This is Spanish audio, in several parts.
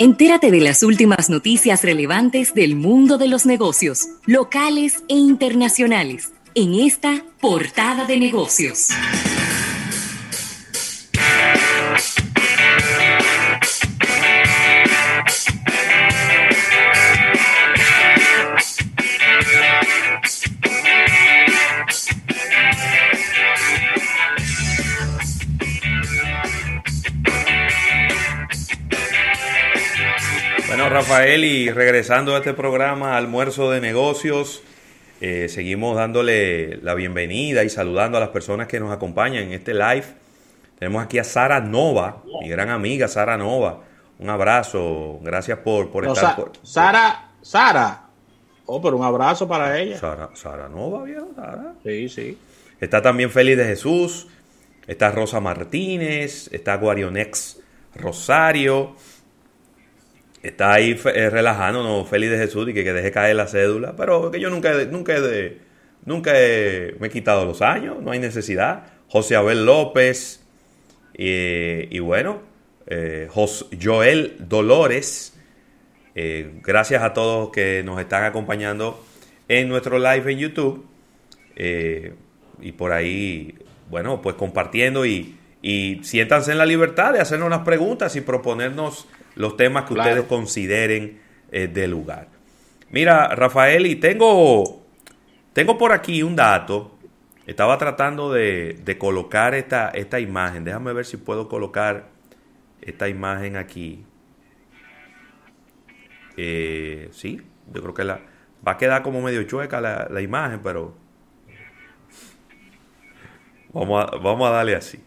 Entérate de las últimas noticias relevantes del mundo de los negocios, locales e internacionales, en esta portada de negocios. Rafael y regresando a este programa Almuerzo de Negocios, eh, seguimos dándole la bienvenida y saludando a las personas que nos acompañan en este live. Tenemos aquí a Sara Nova, mi gran amiga Sara Nova. Un abrazo, gracias por, por estar. por, Sara, Sara. Oh, pero un abrazo para ella. Sara, Sara Nova, viejo, Sara. Sí, sí. Está también Félix de Jesús, está Rosa Martínez, está Guarionex Rosario está ahí eh, relajando, no, Félix de Jesús y que, que, deje caer la cédula, pero que yo nunca, nunca, nunca me he quitado los años, no hay necesidad. José Abel López y bueno, eh, Joel Dolores, eh, gracias a todos que nos están acompañando en nuestro live en YouTube y por ahí, bueno, pues compartiendo y, y siéntanse en la libertad de hacernos unas preguntas y proponernos los temas que ustedes consideren eh, de lugar. Mira, Rafael, y tengo, tengo por aquí un dato. Estaba tratando de, colocar esta, esta imagen. Déjame ver si puedo colocar esta imagen aquí. Eh, sí, yo creo que la, va a quedar como medio chueca la, la imagen, pero vamos a, vamos a darle así.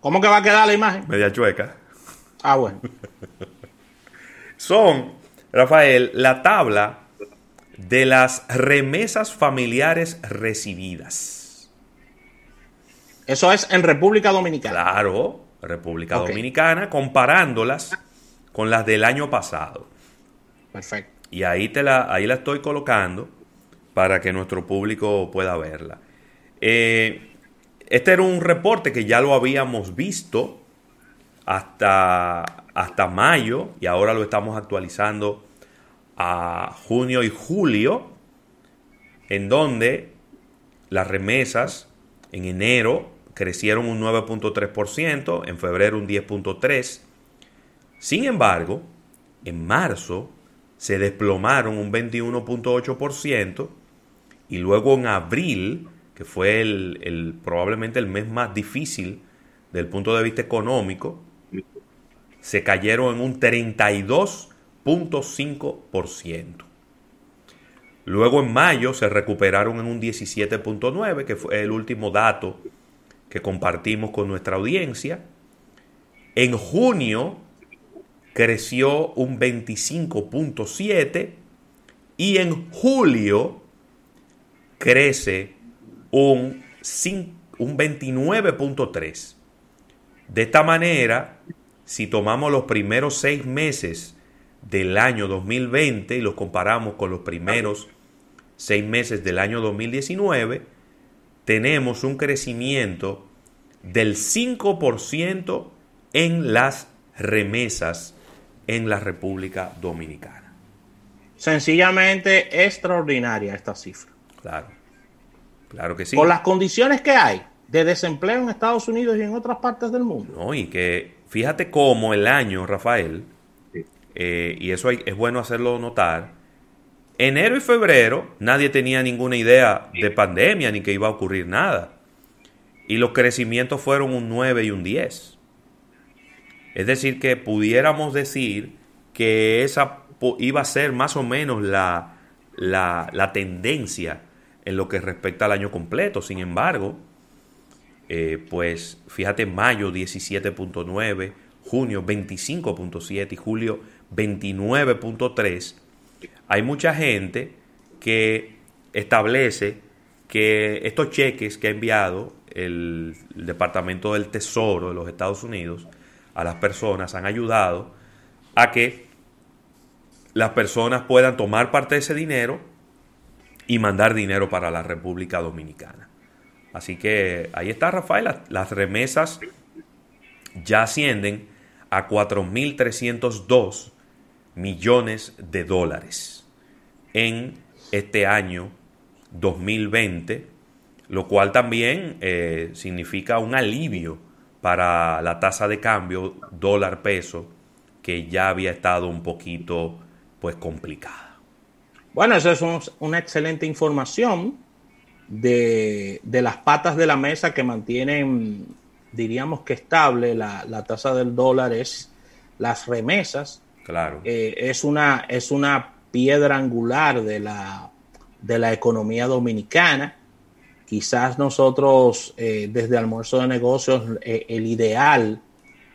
¿Cómo que va a quedar la imagen? Media chueca. Ah, bueno. Son, Rafael, la tabla de las remesas familiares recibidas. Eso es en República Dominicana. Claro, República Dominicana, comparándolas con las del año pasado. Perfecto. Y ahí, te la, ahí la estoy colocando para que nuestro público pueda verla. Eh, este era un reporte que ya lo habíamos visto hasta, hasta mayo y ahora lo estamos actualizando a junio y julio, en donde las remesas en enero crecieron un 9.3%, en febrero un 10.3%. Sin embargo, en marzo se desplomaron un 21.8% y luego en abril, que fue el, probablemente el mes más difícil del punto de vista económico, se cayeron en un 32.5%. Luego en mayo se recuperaron en un 17.9%, que fue el último dato que compartimos con nuestra audiencia. En junio creció un 25.7% y en julio crece un, un 29.3%. De esta manera, si tomamos los primeros seis meses del año 2020 y los comparamos con los primeros seis meses del año 2019, tenemos un crecimiento del 5% en las remesas en la República Dominicana. Sencillamente extraordinaria esta cifra. Claro, claro que sí. Con las condiciones que hay de desempleo en Estados Unidos y en otras partes del mundo. No, y que Fíjate cómo el año, Rafael, eh, y eso es bueno hacerlo notar, enero y febrero nadie tenía ninguna idea de pandemia ni que iba a ocurrir nada. Y los crecimientos fueron un 9 y un 10. Es decir, que pudiéramos decir que esa iba a ser más o menos la, la, la tendencia en lo que respecta al año completo. Sin embargo, eh, pues fíjate, mayo 17.9, junio 25.7 y julio 29.3, hay mucha gente que establece que estos cheques que ha enviado el, Departamento del Tesoro de los Estados Unidos a las personas han ayudado a que las personas puedan tomar parte de ese dinero y mandar dinero para la República Dominicana. Así que ahí está, Rafael. Las, remesas ya ascienden a 4.302 millones de dólares en este año 2020, lo cual también eh, significa un alivio para la tasa de cambio dólar-peso que ya había estado un poquito pues complicada. Bueno, eso es una excelente información de, las patas de la mesa que mantienen, diríamos que estable la, tasa del dólar es las remesas. Claro. Eh, es, una, es una piedra angular de la, de la economía dominicana. Quizás nosotros eh, desde Almuerzo de Negocios, eh, el ideal,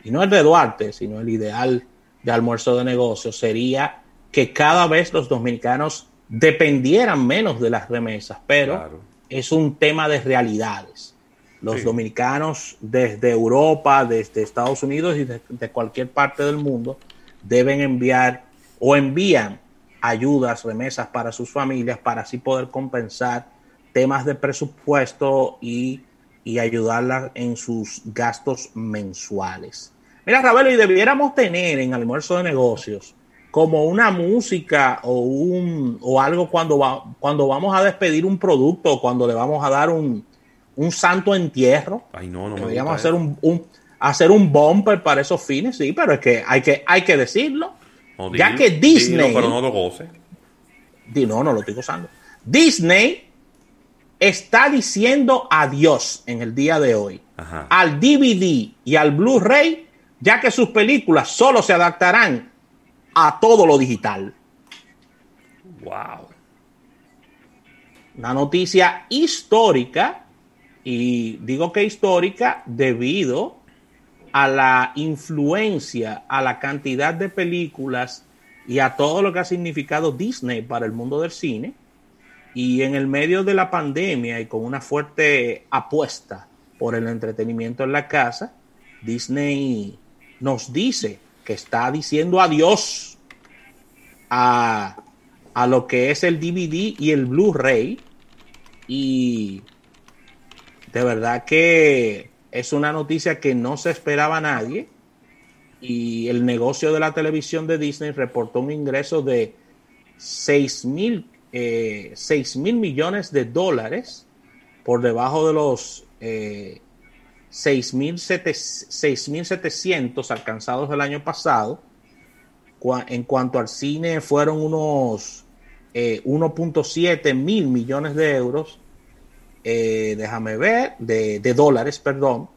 y no el de Duarte, sino el ideal de Almuerzo de Negocios sería que cada vez los dominicanos dependieran menos de las remesas, pero es un tema de realidades. Los dominicanos desde Europa, desde Estados Unidos y de, de cualquier parte del mundo deben enviar o envían ayudas, remesas para sus familias para así poder compensar temas de presupuesto y, y ayudarlas en sus gastos mensuales. Mira, Ravelo, y debiéramos tener en almuerzo de negocios como una música o un o algo cuando va, cuando vamos a despedir un producto o cuando le vamos a dar un, un santo entierro. Ay, no, no Deberíamos hacer un, un, hacer un bumper para esos fines, sí, pero es que hay que, hay que decirlo ya que Disney. pero no lo goce. No, no lo estoy gozando. Disney está diciendo adiós en el día de hoy al DVD y al Blu-ray, ya que sus películas solo se adaptarán a todo lo digital. Wow. Una noticia histórica, y digo que histórica debido a la influencia, a la cantidad de películas y a todo lo que ha significado Disney para el mundo del cine. Y en el medio de la pandemia y con una fuerte apuesta por el entretenimiento en la casa, Disney nos dice está diciendo adiós a, a lo que es el DVD y el Blu-ray. Y de verdad que es una noticia que no se esperaba nadie y el negocio de la televisión de Disney reportó un ingreso de 6 mil, eh, mil millones de dólares por debajo de los eh, 6.700 alcanzados el año pasado. En cuanto al cine fueron unos 1.7 eh, mil millones de euros eh, déjame ver, de, dólares, perdón.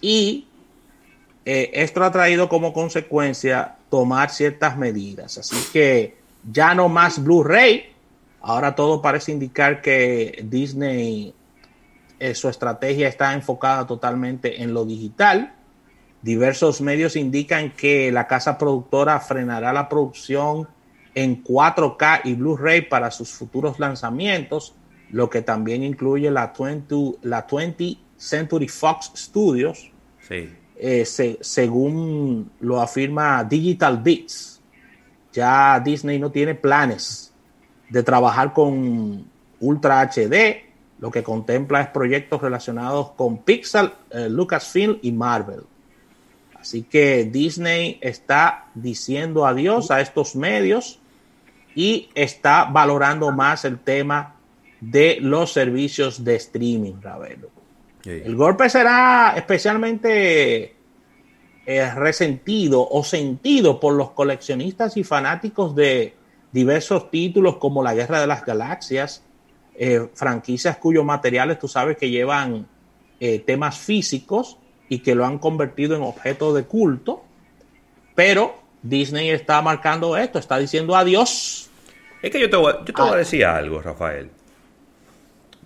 Y eh, esto ha traído como consecuencia tomar ciertas medidas. Así que ya no más Blu-ray. Ahora todo parece indicar que Disney, eh, su estrategia está enfocada totalmente en lo digital. Diversos medios indican que la casa productora frenará la producción en 4K y Blu-ray para sus futuros lanzamientos lo que también incluye la 20, la 20 Century Fox Studios, eh, según lo afirma Digital Beats. Ya Disney no tiene planes de trabajar con Ultra HD, lo que contempla es proyectos relacionados con Pixar, eh, Lucasfilm y Marvel. Así que Disney está diciendo adiós a estos medios y está valorando más el tema de los servicios de streaming, Ravelo. El golpe será especialmente eh, resentido o sentido por los coleccionistas y fanáticos de diversos títulos como La Guerra de las Galaxias, eh, franquicias cuyos materiales tú sabes que llevan eh, temas físicos y que lo han convertido en objeto de culto, pero Disney está marcando esto, está diciendo adiós. Es que yo te voy, yo te voy a ah. decir algo, Rafael.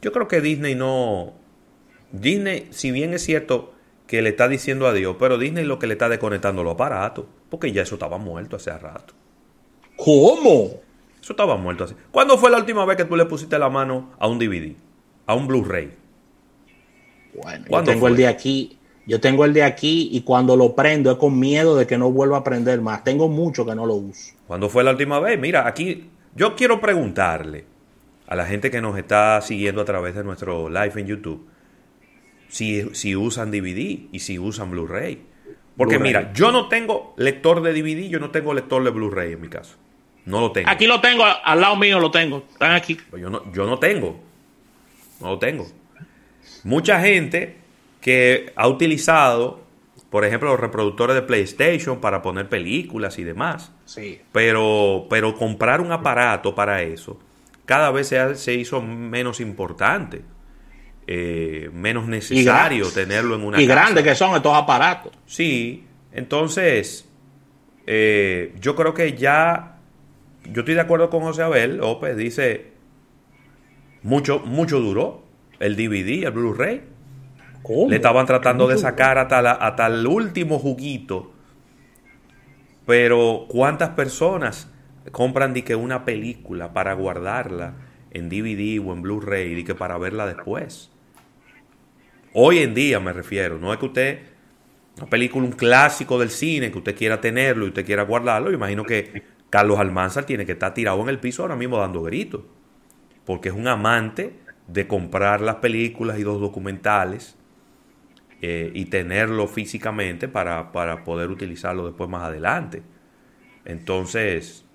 Yo creo que Disney no. Disney, si bien es cierto que le está diciendo adiós, pero Disney lo que le está desconectando los aparatos, porque ya eso estaba muerto hace rato. ¿Cómo? Eso estaba muerto así. ¿Cuándo fue la última vez que tú le pusiste la mano a un DVD? A un Blu-ray. Bueno, yo tengo el de aquí. Yo tengo el de aquí y cuando lo prendo es con miedo de que no vuelva a prender más. Tengo mucho que no lo uso. ¿Cuándo fue la última vez? Mira, aquí yo quiero preguntarle a la gente que nos está siguiendo a través de nuestro live en YouTube si, si usan DVD y si usan Blu-ray. Porque mira, yo no tengo lector de DVD, yo no tengo lector de Blu-ray en mi caso. No lo tengo. Aquí lo tengo, al lado mío lo tengo. Están aquí. Pues yo no, yo no tengo. No lo tengo. Mucha gente que ha utilizado, por ejemplo, los reproductores de PlayStation para poner películas y demás. Sí. Pero, pero comprar un aparato para eso cada vez se, hizo menos importante. Eh, menos necesario tenerlo en una y grandes que son estos aparatos sí entonces eh, yo creo que ya yo estoy de acuerdo con José Abel López dice mucho mucho duró el DVD el Blu-ray. Le estaban tratando de sacar hasta, hasta el último juguito. Pero cuántas personas compran di que una película para guardarla en DVD o en Blu-ray y que para verla después. Hoy en día me refiero, no es que usted, una película, un clásico del cine, que usted quiera tenerlo y usted quiera guardarlo, yo imagino que Carlos Almanzar tiene que estar tirado en el piso ahora mismo dando gritos, porque es un amante de comprar las películas y los documentales eh, y tenerlo físicamente para, para poder utilizarlo después más adelante. Entonces,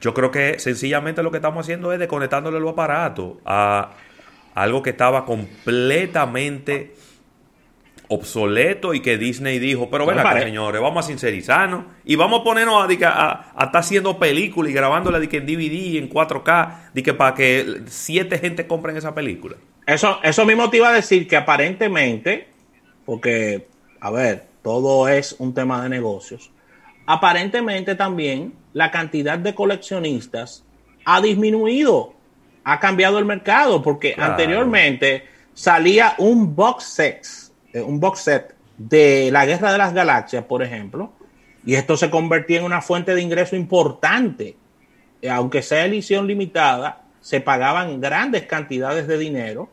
yo creo que sencillamente lo que estamos haciendo es desconectándole los aparatos a algo que estaba completamente obsoleto y que Disney dijo, pero ven acá, señores, vamos a sincerizarnos y vamos a ponernos a, estar haciendo películas y grabándola de que en DVD en 4K, de que para que siete gente compren esa película. Eso, eso mismo te iba a decir que aparentemente, porque, a ver, todo es un tema de negocios, aparentemente también la cantidad de coleccionistas ha disminuido, ha cambiado el mercado, porque anteriormente salía un box set, un box set de la Guerra de las Galaxias, por ejemplo, y esto se convertía en una fuente de ingreso importante. Eh, aunque sea edición limitada, se pagaban grandes cantidades de dinero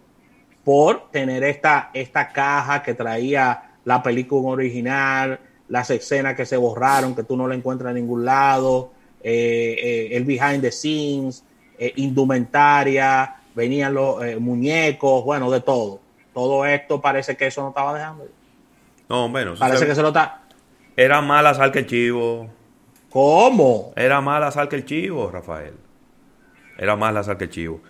por tener esta, esta caja que traía la película original, las escenas que se borraron, que tú no la encuentras en ningún lado, eh, eh, el behind the scenes, eh, indumentaria, venían los muñecos, bueno, de todo. Todo esto parece que eso no estaba dejando. No, bueno, parece que se lo está. Era mala sal que el chivo. ¿Cómo? Era mala sal que el chivo, Rafael. Era más la sal que el chivo.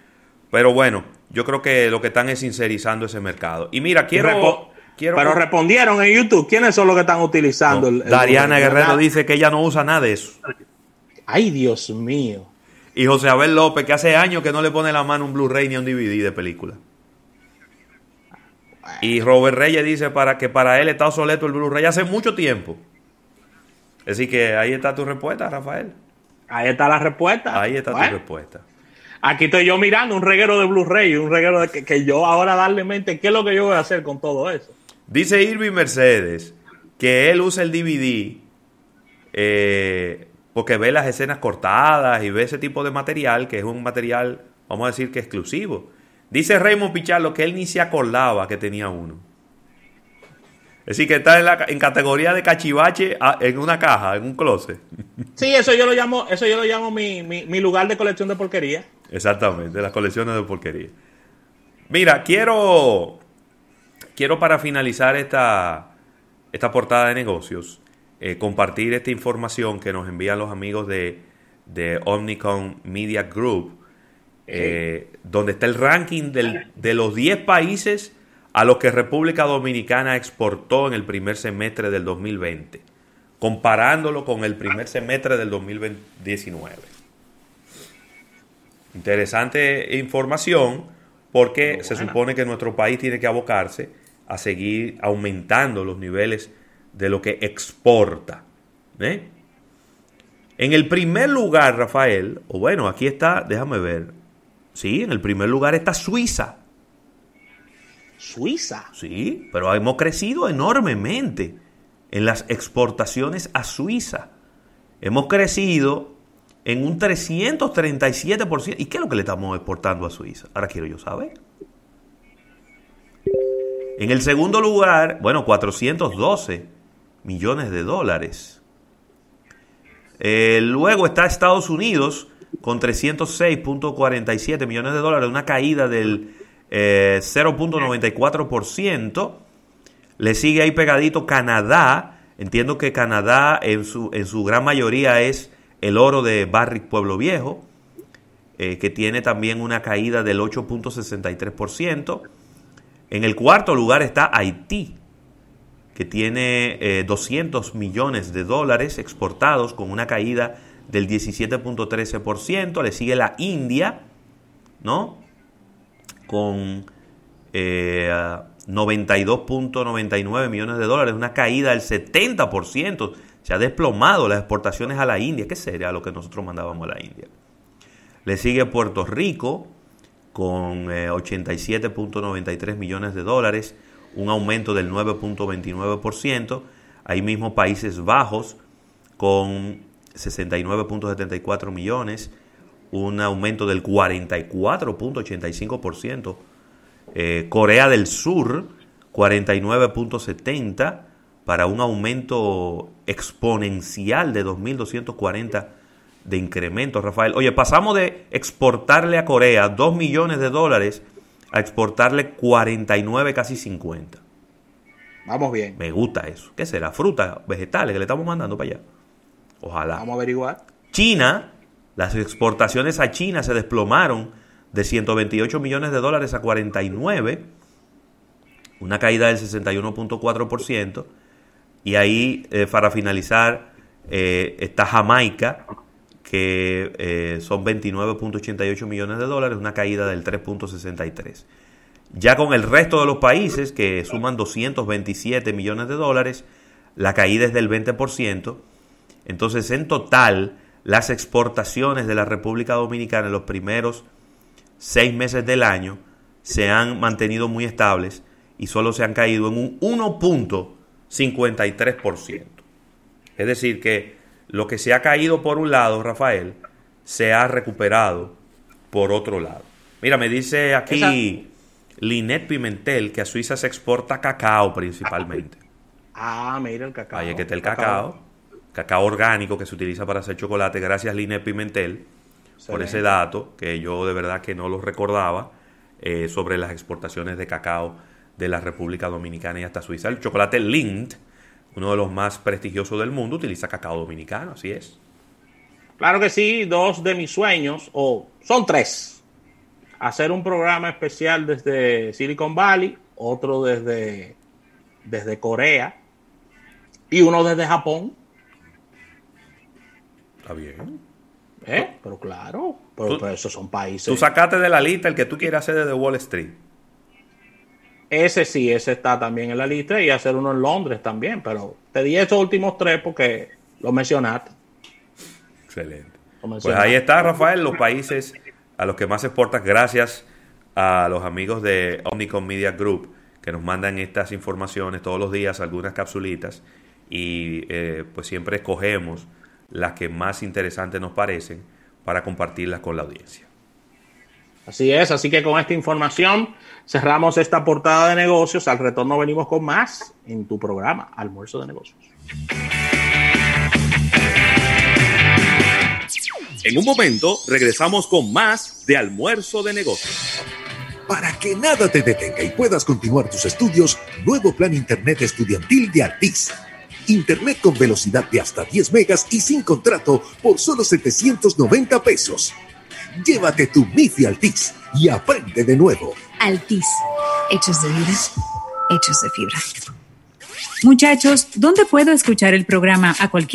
Pero bueno, yo creo que lo que están es sincerizando ese mercado. Y mira, quiero. Pero respondieron en YouTube. ¿Quiénes son los que están utilizando el, Dariana Guerrero dice que ella no usa nada de eso. Ay, Dios mío. Y José Abel López, que hace años que no le pone la mano un Blu-ray ni un DVD de película. Y Robert Reyes dice para que para él está obsoleto el Blu-ray hace mucho tiempo. Así que ahí está tu respuesta, Rafael. Ahí está la respuesta. Ahí está tu respuesta. Aquí estoy yo mirando un reguero de Blu-ray, un reguero de que, que, yo ahora darle mente, ¿qué es lo que yo voy a hacer con todo eso? Dice Irving Mercedes que él usa el DVD eh, porque ve las escenas cortadas y ve ese tipo de material, que es un material, vamos a decir que exclusivo. Dice Raymond Pichardo que él ni se acordaba que tenía uno. Es decir, que está en, la, en categoría de cachivache en una caja, en un closet. Sí, eso yo lo llamo, eso yo lo llamo mi, mi lugar de colección de porquería. Exactamente, las colecciones de porquería. Mira, quiero quiero para finalizar esta, esta portada de negocios, eh, compartir esta información que nos envían los amigos de, de Omnicom Media Group, eh, donde está el ranking de los 10 países a los que República Dominicana exportó en el primer semestre del 2020, comparándolo con el primer semestre del 2019. Interesante información porque se supone que nuestro país tiene que abocarse a seguir aumentando los niveles de lo que exporta. ¿eh? En el primer lugar, Rafael, o bueno, aquí está, déjame ver. Sí, en el primer lugar está Suiza. Suiza. Sí, pero hemos crecido enormemente en las exportaciones a Suiza. Hemos crecido en un 337%. ¿Y qué es lo que le estamos exportando a Suiza? Ahora quiero yo saber. En el segundo lugar, bueno, 412 millones de dólares. Eh, luego está Estados Unidos con 306.47 millones de dólares, una caída del 0.94%. Eh, Le sigue ahí pegadito Canadá. Entiendo que Canadá en su, en su gran mayoría es el oro de Barrick Pueblo Viejo, eh, que tiene también una caída del 8.63%. En el cuarto lugar está Haití, que tiene 200 eh, millones de dólares exportados con una caída del 17.13%. Le sigue la India, ¿no? Con 92.99 eh, millones de dólares, una caída del 70%. Se ha desplomado las exportaciones a la India. ¿Qué sería lo que nosotros mandábamos a la India? Le sigue Puerto Rico con 87.93 eh, millones de dólares, un aumento del 9.29%. Ahí mismo Países Bajos con 69.74 millones, un aumento del 44.85%. Eh, Corea del Sur, 49.70 para un aumento exponencial de 2.240 de incremento, Rafael. Oye, pasamos de exportarle a Corea 2 millones de dólares a exportarle 49, casi 50. Vamos bien. Me gusta eso. ¿Qué será? Frutas, vegetales que le estamos mandando para allá. Ojalá. Vamos a averiguar. China, las exportaciones a China se desplomaron de 128 millones de dólares a 49, una caída del 61.4%. Y ahí, eh, para finalizar, eh, está Jamaica, que eh, son 29.88 millones de dólares, una caída del 3.63. Ya con el resto de los países, que suman 227 millones de dólares, la caída es del 20%. Entonces, en total, las exportaciones de la República Dominicana en los primeros seis meses del año se han mantenido muy estables y solo se han caído en un 1.53%. Es decir, que lo que se ha caído por un lado, Rafael, se ha recuperado por otro lado. Mira, me dice aquí Linet Pimentel que a Suiza se exporta cacao principalmente. Ah, mira el cacao. Ahí es que está el cacao. cacao. Orgánico que se utiliza para hacer chocolate. Gracias, Linet Pimentel, por ese dato que yo de verdad que no lo recordaba eh, sobre las exportaciones de cacao de la República Dominicana y hasta Suiza. El chocolate Lindt uno de los más prestigiosos del mundo, utiliza cacao dominicano, así es. Claro que sí, dos de mis sueños, o son tres. Hacer un programa especial desde Silicon Valley, otro desde, desde Corea y uno desde Japón. Está bien. ¿Eh? Pero claro, pero, esos son países. Tú sacaste de la lista el que tú quieras hacer desde Wall Street. Ese sí, ese está también en la lista y hacer uno en Londres también, pero te di esos últimos tres porque lo mencionaste. Excelente. Pues ahí está, Rafael, los países a los que más exportas, gracias a los amigos de Omnicom Media Group que nos mandan estas informaciones todos los días, algunas capsulitas, y eh, pues siempre escogemos las que más interesantes nos parecen para compartirlas con la audiencia. Así es, así que con esta información cerramos esta portada de negocios. Al retorno venimos con más en tu programa, Almuerzo de Negocios. En un momento regresamos con más de Almuerzo de Negocios. Para que nada te detenga y puedas continuar tus estudios, nuevo plan Internet estudiantil de Altis. Internet con velocidad de hasta 10 megas y sin contrato por solo 790 pesos. Llévate tu MIFI Altis y aprende de nuevo. Altis, hechos de vida, hechos de fibra. Muchachos, ¿dónde puedo escuchar el programa a cualquier